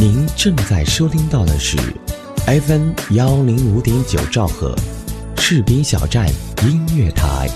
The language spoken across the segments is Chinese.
您正在收听到的是 FM 幺零五点九兆赫，士兵小站音乐台。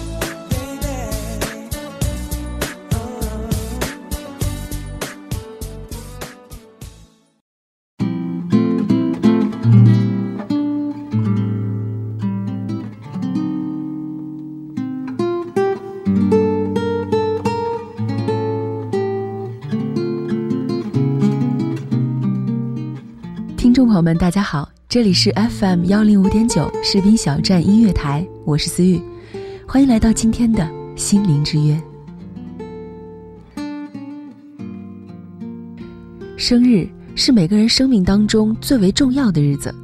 们，大家好，这里是 FM 幺零五点九士兵小站音乐台，我是思雨，欢迎来到今天的心灵之约。生日是每个人生命当中最为重要的日子，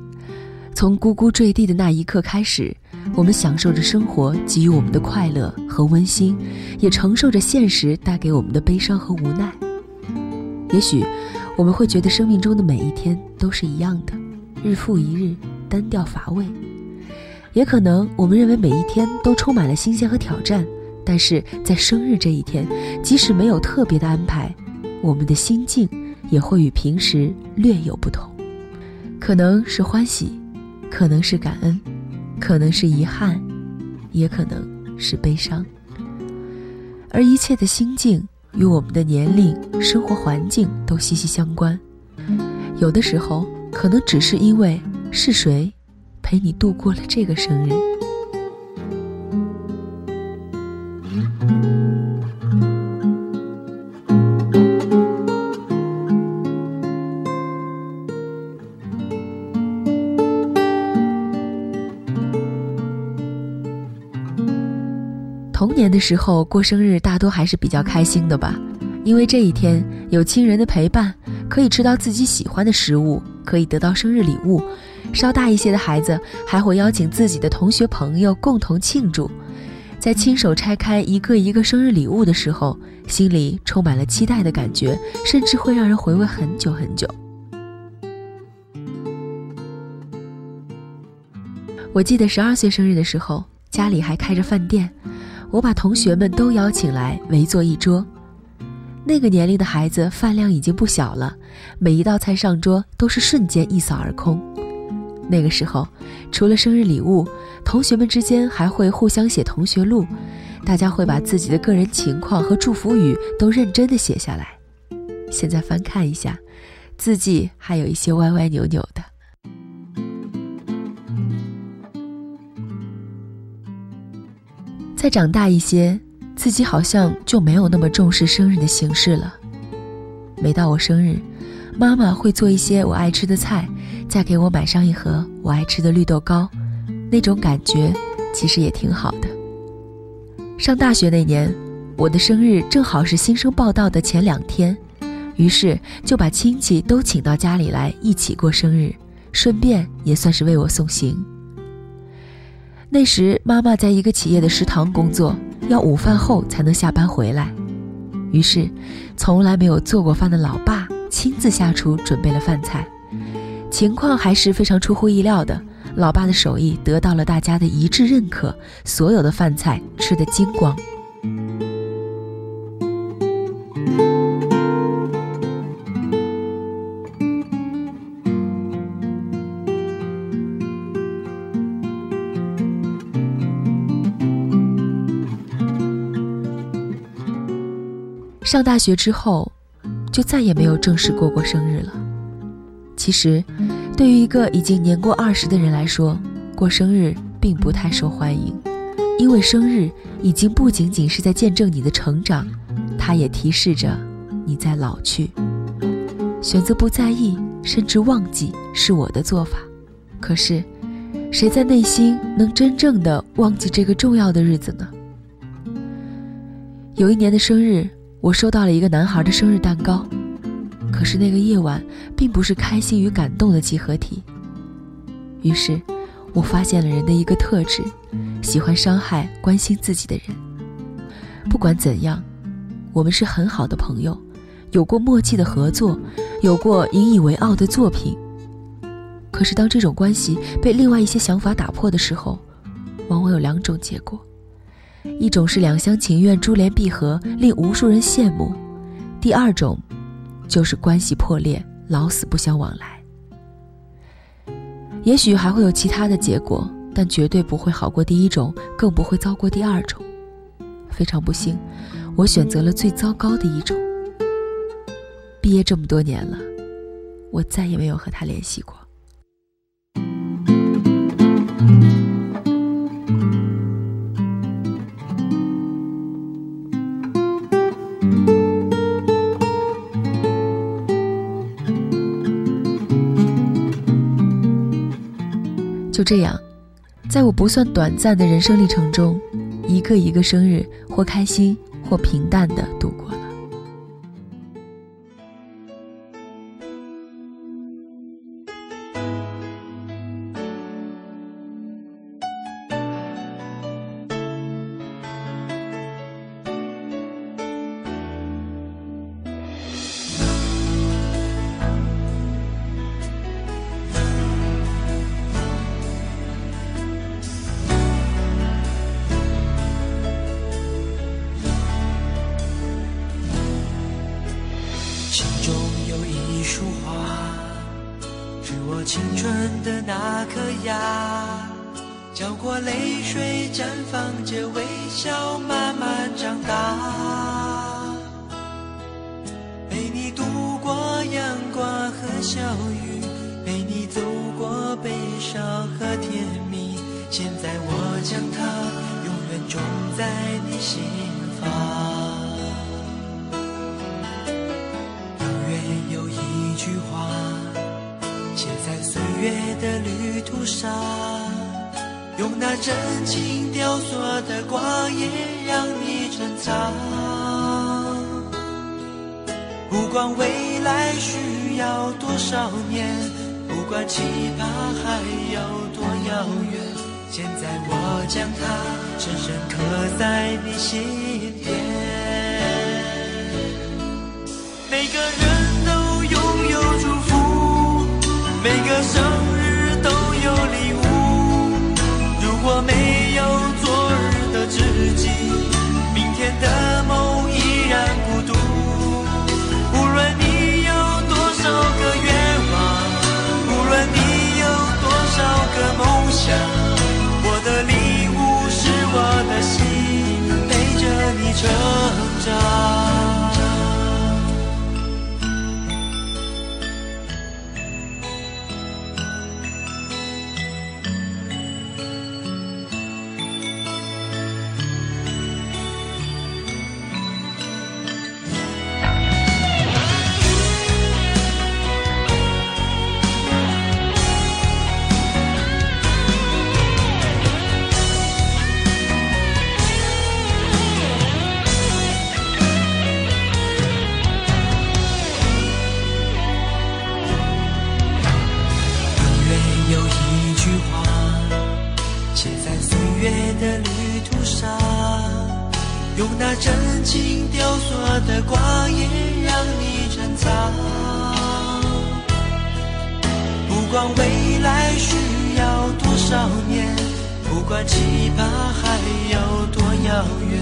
从呱呱坠地的那一刻开始，我们享受着生活给予我们的快乐和温馨，也承受着现实带给我们的悲伤和无奈。也许。我们会觉得生命中的每一天都是一样的，日复一日，单调乏味。也可能我们认为每一天都充满了新鲜和挑战，但是在生日这一天，即使没有特别的安排，我们的心境也会与平时略有不同。可能是欢喜，可能是感恩，可能是遗憾，也可能是悲伤。而一切的心境。与我们的年龄、生活环境都息息相关，有的时候可能只是因为是谁陪你度过了这个生日。年的时候过生日，大多还是比较开心的吧，因为这一天有亲人的陪伴，可以吃到自己喜欢的食物，可以得到生日礼物。稍大一些的孩子还会邀请自己的同学朋友共同庆祝。在亲手拆开一个一个生日礼物的时候，心里充满了期待的感觉，甚至会让人回味很久很久。我记得十二岁生日的时候，家里还开着饭店。我把同学们都邀请来围坐一桌，那个年龄的孩子饭量已经不小了，每一道菜上桌都是瞬间一扫而空。那个时候，除了生日礼物，同学们之间还会互相写同学录，大家会把自己的个人情况和祝福语都认真的写下来。现在翻看一下，字迹还有一些歪歪扭扭的。再长大一些，自己好像就没有那么重视生日的形式了。每到我生日，妈妈会做一些我爱吃的菜，再给我买上一盒我爱吃的绿豆糕，那种感觉其实也挺好的。上大学那年，我的生日正好是新生报道的前两天，于是就把亲戚都请到家里来一起过生日，顺便也算是为我送行。那时，妈妈在一个企业的食堂工作，要午饭后才能下班回来。于是，从来没有做过饭的老爸亲自下厨准备了饭菜。情况还是非常出乎意料的，老爸的手艺得到了大家的一致认可，所有的饭菜吃得精光。上大学之后，就再也没有正式过过生日了。其实，对于一个已经年过二十的人来说，过生日并不太受欢迎，因为生日已经不仅仅是在见证你的成长，它也提示着你在老去。选择不在意，甚至忘记，是我的做法。可是，谁在内心能真正的忘记这个重要的日子呢？有一年的生日。我收到了一个男孩的生日蛋糕，可是那个夜晚并不是开心与感动的集合体。于是，我发现了人的一个特质：喜欢伤害关心自己的人。不管怎样，我们是很好的朋友，有过默契的合作，有过引以为傲的作品。可是，当这种关系被另外一些想法打破的时候，往往有两种结果。一种是两厢情愿、珠联璧合，令无数人羡慕；第二种，就是关系破裂，老死不相往来。也许还会有其他的结果，但绝对不会好过第一种，更不会糟过第二种。非常不幸，我选择了最糟糕的一种。毕业这么多年了，我再也没有和他联系过。就这样，在我不算短暂的人生历程中，一个一个生日，或开心，或平淡的度泪水，绽放着微笑，慢慢长大。陪你度过阳光和小雨，陪你走过悲伤和甜蜜。现在我将它永远种在你心房。永远有一句话，写在岁月的旅途上，用那真情雕琢的光阴让你珍藏。不管未来需要多少年，不管期盼还有多遥远，现在我将它深深刻在你心田。每个人都拥有祝福，每个生。的不管未来需要多少年，不管期盼还有多遥远，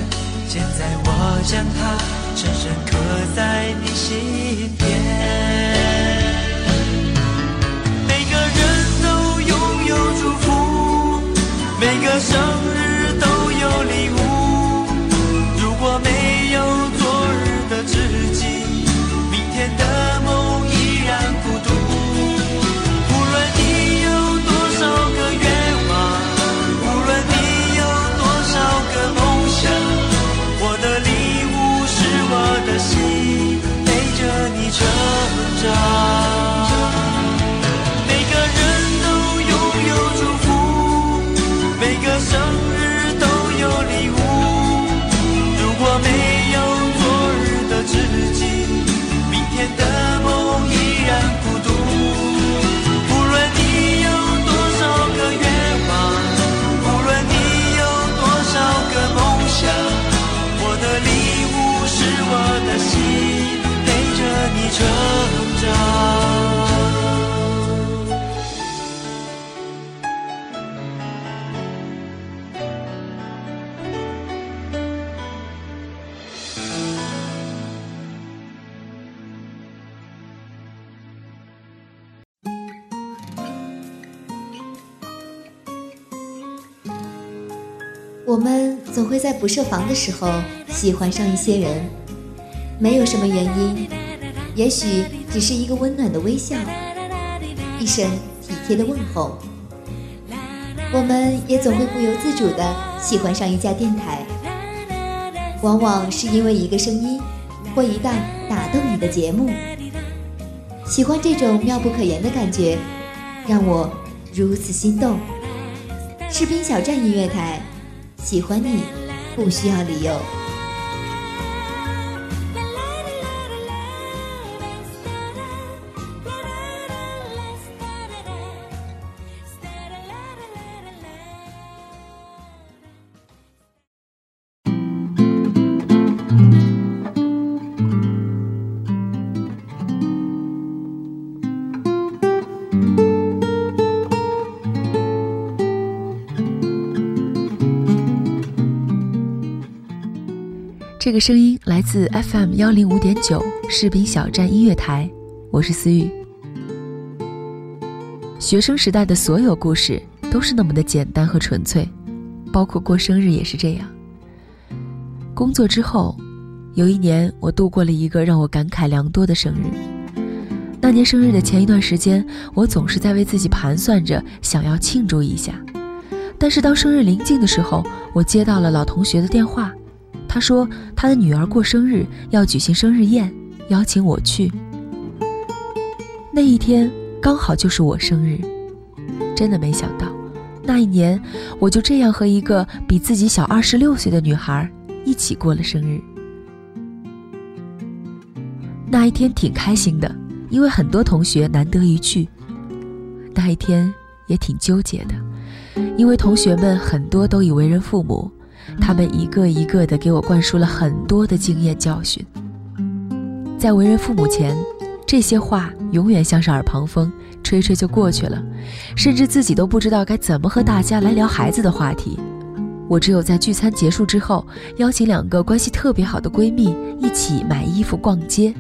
现在我将它深深刻在你心田。每个人都拥有祝福，每个生日 stars. 在不设防的时候喜欢上一些人，没有什么原因，也许只是一个温暖的微笑，一声体贴的问候。我们也总会不由自主地喜欢上一家电台，往往是因为一个声音或一档打动你的节目。喜欢这种妙不可言的感觉，让我如此心动。士兵小站音乐台。喜欢你，不需要理由。这个声音来自 FM 幺零五点九士兵小站音乐台，我是思雨。学生时代的所有故事都是那么的简单和纯粹，包括过生日也是这样。工作之后，有一年我度过了一个让我感慨良多的生日。那年生日的前一段时间，我总是在为自己盘算着想要庆祝一下，但是当生日临近的时候，我接到了老同学的电话。他说他的女儿过生日要举行生日宴，邀请我去。那一天刚好就是我生日，真的没想到，那一年我就这样和一个比自己小二十六岁的女孩一起过了生日。那一天挺开心的，因为很多同学难得一聚。那一天也挺纠结的，因为同学们很多都已为人父母。他们一个一个的给我灌输了很多的经验教训，在为人父母前，这些话永远像是耳旁风，吹吹就过去了，甚至自己都不知道该怎么和大家来聊孩子的话题。我只有在聚餐结束之后，邀请两个关系特别好的闺蜜一起买衣服逛街，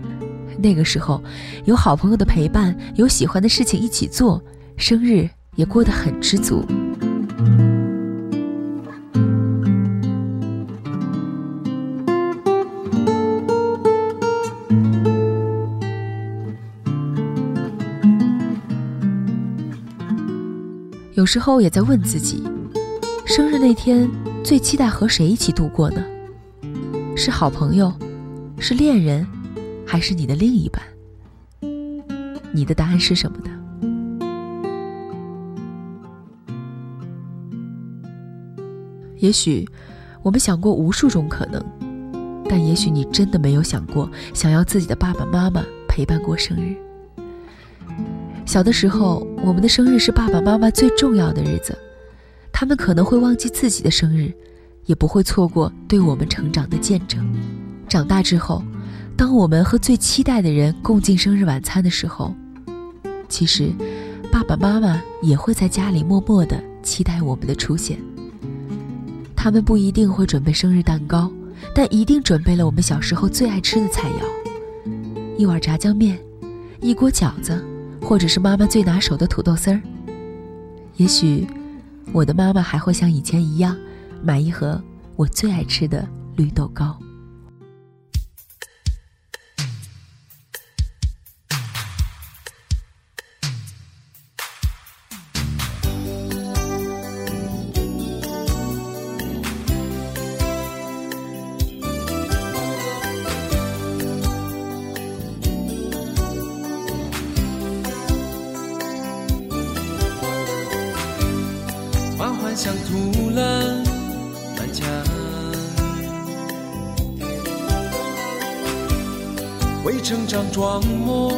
那个时候有好朋友的陪伴，有喜欢的事情一起做，生日也过得很知足。有时候也在问自己，生日那天最期待和谁一起度过呢？是好朋友，是恋人，还是你的另一半？你的答案是什么呢？也许我们想过无数种可能，但也许你真的没有想过，想要自己的爸爸妈妈陪伴过生日。小的时候，我们的生日是爸爸妈妈最重要的日子，他们可能会忘记自己的生日，也不会错过对我们成长的见证。长大之后，当我们和最期待的人共进生日晚餐的时候，其实，爸爸妈妈也会在家里默默的期待我们的出现。他们不一定会准备生日蛋糕，但一定准备了我们小时候最爱吃的菜肴：一碗炸酱面，一锅饺子。或者是妈妈最拿手的土豆丝儿。也许，我的妈妈还会像以前一样，买一盒我最爱吃的绿豆糕。为成长装模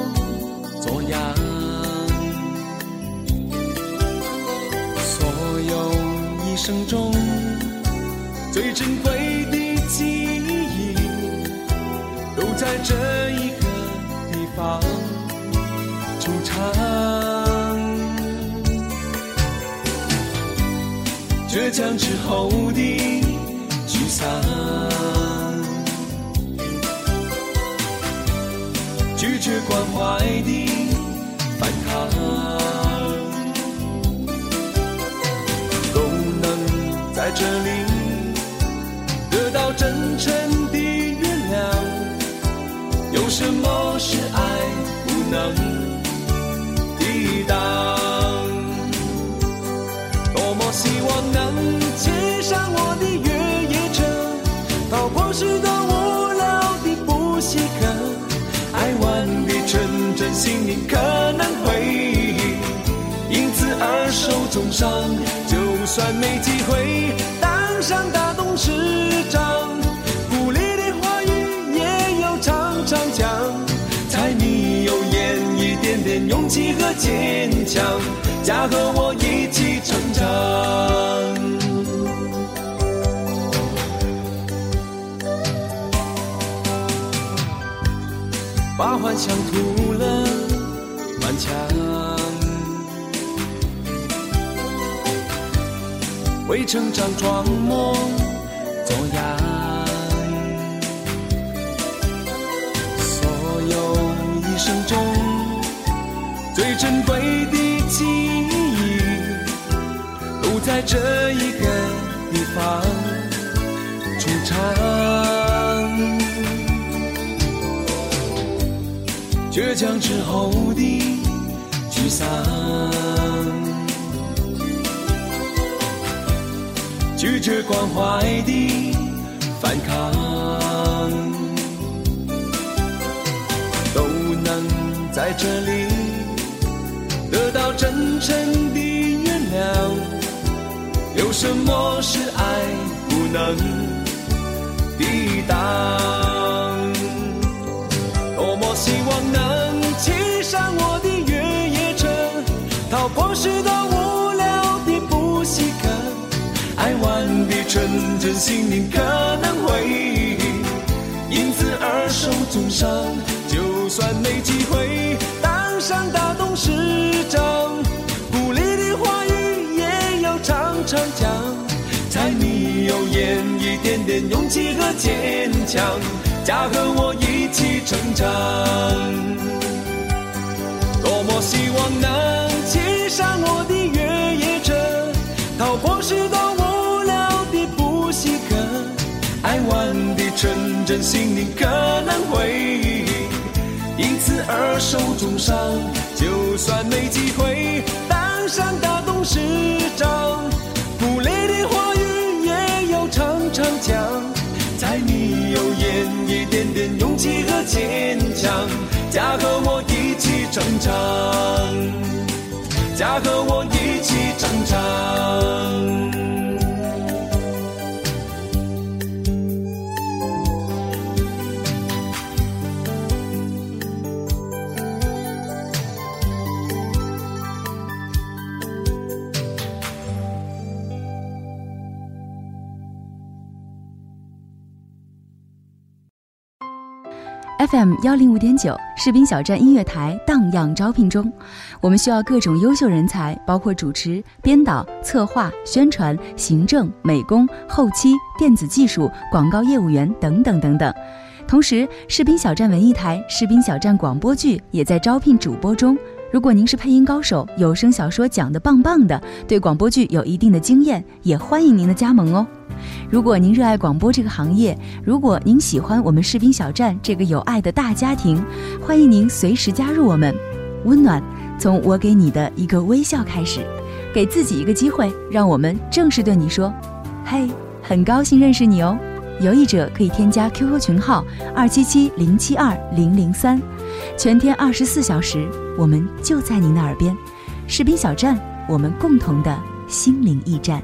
作样。所有一生中最珍贵的记忆，都在这一个地方出场。倔强之后的沮丧，却关怀的反抗，都能在这里得到真诚的原谅。有什么是爱不能重伤，就算没机会当上大董事长，鼓励的话语也要常常讲，柴米油盐一点点勇气和坚强，家和我一起成长。把幻想涂了为成长装模作样。所有一生中最珍贵的记忆，都在这一个地方出场。倔强之后的沮丧，拒绝关怀的反抗，都能在这里得到真诚的原谅。有什么是爱不能抵挡？多么的纯真心灵可能会因此而受重伤，就算没机会当上大董事长，鼓励的话语也要常常讲。柴米油盐一点点勇气和坚强。家和我一起成长，多么希望能骑上我的真心灵可能会因此而受重伤，就算没机会当上大董事长，鼓励的话语也要常常讲。柴米油盐一点点勇气和坚强，家和我一起成长，家和我一起成长。FM 幺零五点九士兵小站音乐台荡漾招聘中，我们需要各种优秀人才，包括主持、编导、策划、宣传、行政、美工、后期、电子技术、广告业务员等等等等。同时，士兵小站文艺台、士兵小站广播剧也在招聘主播中。如果您是配音高手，有声小说讲得棒棒的，对广播剧有一定的经验，也欢迎您的加盟哦。如果您热爱广播这个行业，如果您喜欢我们士兵小站这个有爱的大家庭，欢迎您随时加入我们。温暖从我给你的一个微笑开始，给自己一个机会，让我们正式对你说：“嘿，很高兴认识你哦。”有意者可以添加 QQ 群号二七七零七二零零三，全天二十四小时，我们就在您的耳边。士兵小站，我们共同的心灵驿站。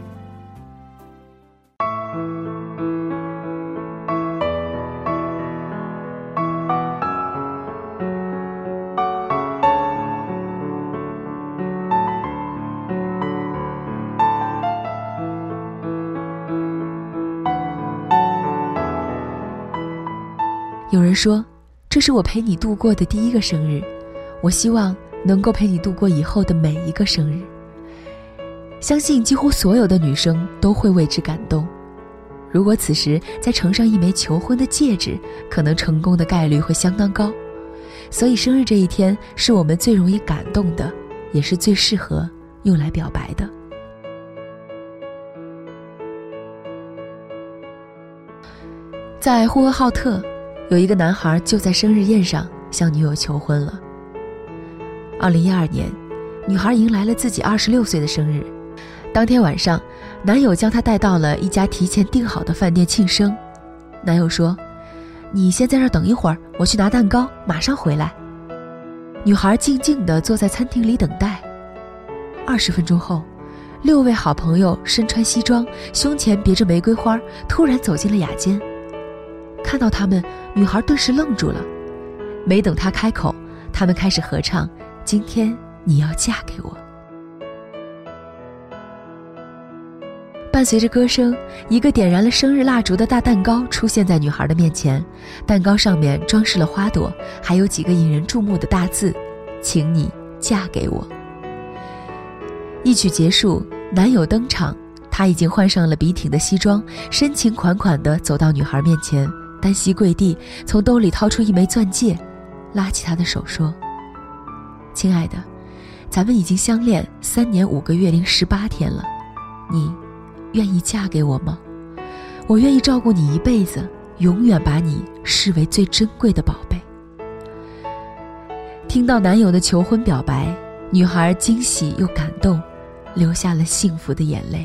有人说，这是我陪你度过的第一个生日，我希望能够陪你度过以后的每一个生日。相信几乎所有的女生都会为之感动。如果此时再呈上一枚求婚的戒指，可能成功的概率会相当高。所以生日这一天是我们最容易感动的，也是最适合用来表白的。在呼和浩特，有一个男孩就在生日宴上向女友求婚了。二零一二年，女孩迎来了自己二十六岁的生日。当天晚上，男友将她带到了一家提前订好的饭店庆生。男友说：“你先在这等一会儿，我去拿蛋糕，马上回来。”女孩静静地坐在餐厅里等待。二十分钟后，六位好朋友身穿西装，胸前别着玫瑰花，突然走进了雅间。看到他们，女孩顿时愣住了。没等她开口，他们开始合唱。今天你要嫁给我。伴随着歌声，一个点燃了生日蜡烛的大蛋糕出现在女孩的面前，蛋糕上面装饰了花朵，还有几个引人注目的大字：“请你嫁给我。”一曲结束，男友登场，他已经换上了笔挺的西装，深情款款地走到女孩面前，单膝跪地，从兜里掏出一枚钻戒，拉起她的手说。亲爱的，咱们已经相恋三年五个月零十八天了，你愿意嫁给我吗？我愿意照顾你一辈子，永远把你视为最珍贵的宝贝。听到男友的求婚表白，女孩惊喜又感动，流下了幸福的眼泪。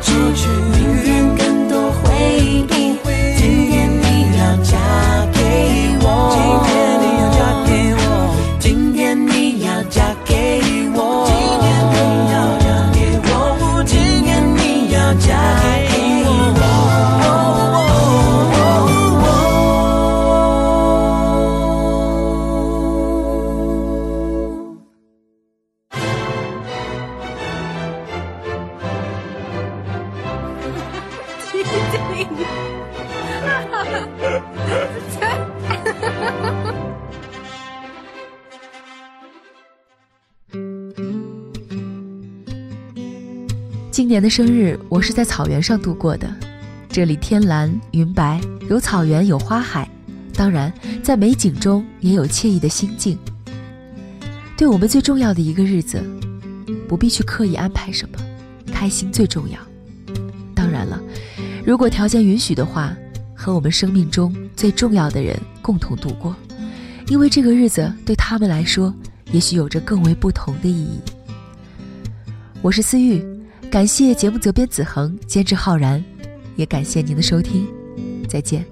出去，明天更多回忆。今天年的生日，我是在草原上度过的。这里天蓝云白，有草原，有花海，当然，在美景中也有惬意的心境。对我们最重要的一个日子，不必去刻意安排什么，开心最重要。当然了，如果条件允许的话，和我们生命中最重要的人共同度过，因为这个日子对他们来说，也许有着更为不同的意义。我是思玉。感谢节目责编子恒，监制浩然，也感谢您的收听，再见。